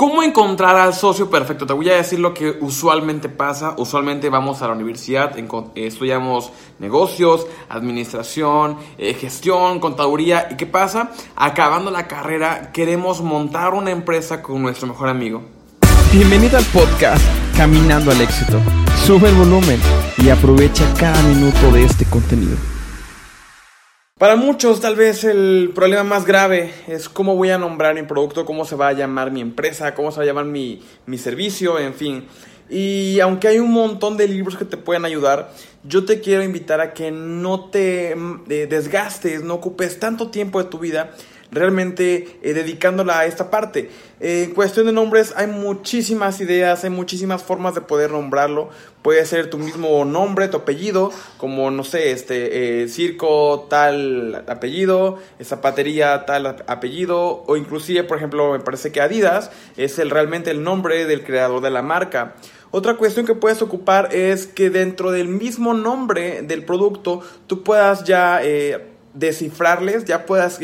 ¿Cómo encontrar al socio perfecto? Te voy a decir lo que usualmente pasa. Usualmente vamos a la universidad, estudiamos negocios, administración, eh, gestión, contaduría. ¿Y qué pasa? Acabando la carrera, queremos montar una empresa con nuestro mejor amigo. Bienvenido al podcast Caminando al Éxito. Sube el volumen y aprovecha cada minuto de este contenido. Para muchos tal vez el problema más grave es cómo voy a nombrar mi producto, cómo se va a llamar mi empresa, cómo se va a llamar mi, servicio, en fin. Y aunque hay un montón de libros que te pueden ayudar, yo te quiero invitar a que no te eh, desgastes, no ocupes tanto tiempo de tu vida realmente eh, dedicándola a esta parte. Eh, en cuestión de nombres hay muchísimas ideas, hay muchísimas formas de poder nombrarlo. Puede ser tu mismo nombre, tu apellido, como no sé, este eh, circo tal apellido, zapatería tal apellido, o inclusive, por ejemplo, me parece que Adidas es realmente el nombre del creador de la marca. Otra cuestión que puedes ocupar es que dentro del mismo nombre del producto tú puedas ya descifrarles, ya puedas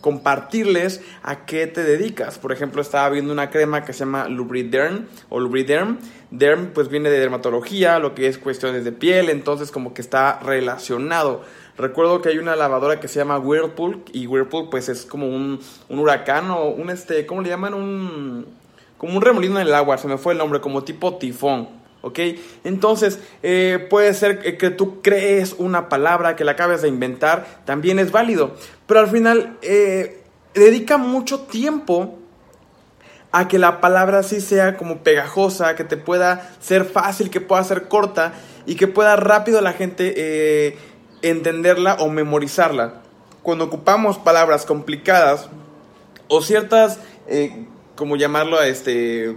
compartirles a qué te dedicas. Por ejemplo, estaba viendo una crema que se llama Lubriderm o Lubriderm. Derm pues viene de dermatología, lo que es cuestiones de piel, entonces como que está relacionado. Recuerdo que hay una lavadora que se llama Whirlpool y Whirlpool pues es como un, un huracán o un este, ¿cómo le llaman? Un como un remolino en el agua, se me fue el nombre, como tipo tifón. ¿Ok? Entonces, eh, puede ser que tú crees una palabra que la acabes de inventar, también es válido, pero al final eh, dedica mucho tiempo a que la palabra sí sea como pegajosa, que te pueda ser fácil, que pueda ser corta y que pueda rápido la gente eh, entenderla o memorizarla. Cuando ocupamos palabras complicadas o ciertas, como llamarlo, este,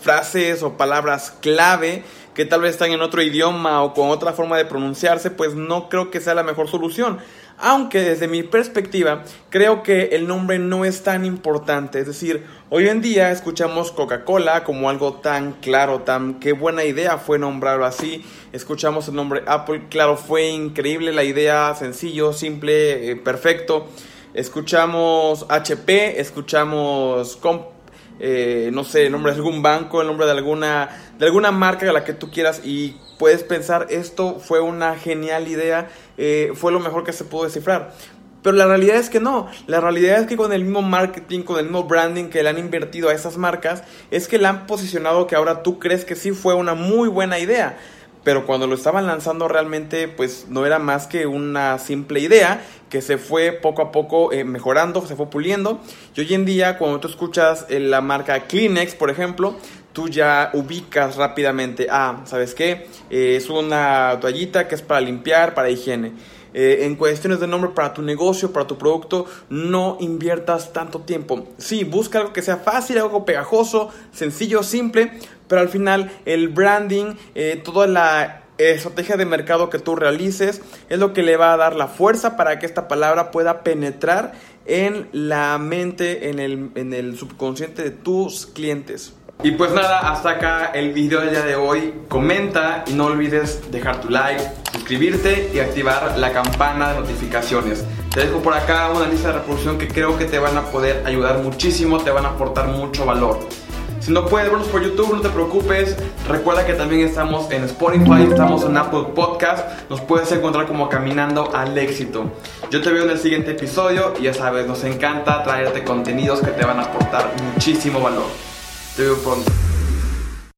Frases o palabras clave que tal vez están en otro idioma o con otra forma de pronunciarse, pues no creo que sea la mejor solución. Aunque desde mi perspectiva creo que el nombre no es tan importante. Es decir, hoy en día escuchamos Coca-Cola como algo tan claro, tan qué buena idea fue nombrarlo así. Escuchamos el nombre Apple, claro, fue increíble la idea, sencillo, simple, eh, perfecto. Escuchamos HP, escuchamos... Eh, no sé, el nombre de algún banco, el nombre de alguna, de alguna marca a la que tú quieras y puedes pensar, esto fue una genial idea, eh, fue lo mejor que se pudo descifrar. Pero la realidad es que no, la realidad es que con el mismo marketing, con el mismo branding que le han invertido a esas marcas, es que le han posicionado que ahora tú crees que sí fue una muy buena idea pero cuando lo estaban lanzando realmente pues no era más que una simple idea que se fue poco a poco eh, mejorando, se fue puliendo y hoy en día cuando tú escuchas eh, la marca Kleenex por ejemplo, tú ya ubicas rápidamente, ah, ¿sabes qué? Eh, es una toallita que es para limpiar, para higiene. Eh, en cuestiones de nombre para tu negocio, para tu producto, no inviertas tanto tiempo. Sí, busca algo que sea fácil, algo pegajoso, sencillo, simple, pero al final el branding, eh, toda la estrategia de mercado que tú realices es lo que le va a dar la fuerza para que esta palabra pueda penetrar en la mente, en el, en el subconsciente de tus clientes. Y pues nada, hasta acá el video del día de hoy. Comenta y no olvides dejar tu like, suscribirte y activar la campana de notificaciones. Te dejo por acá una lista de reproducción que creo que te van a poder ayudar muchísimo, te van a aportar mucho valor. Si no puedes vernos por YouTube, no te preocupes. Recuerda que también estamos en Spotify, estamos en Apple Podcast. Nos puedes encontrar como Caminando al Éxito. Yo te veo en el siguiente episodio y ya sabes, nos encanta traerte contenidos que te van a aportar muchísimo valor. Te veo pronto.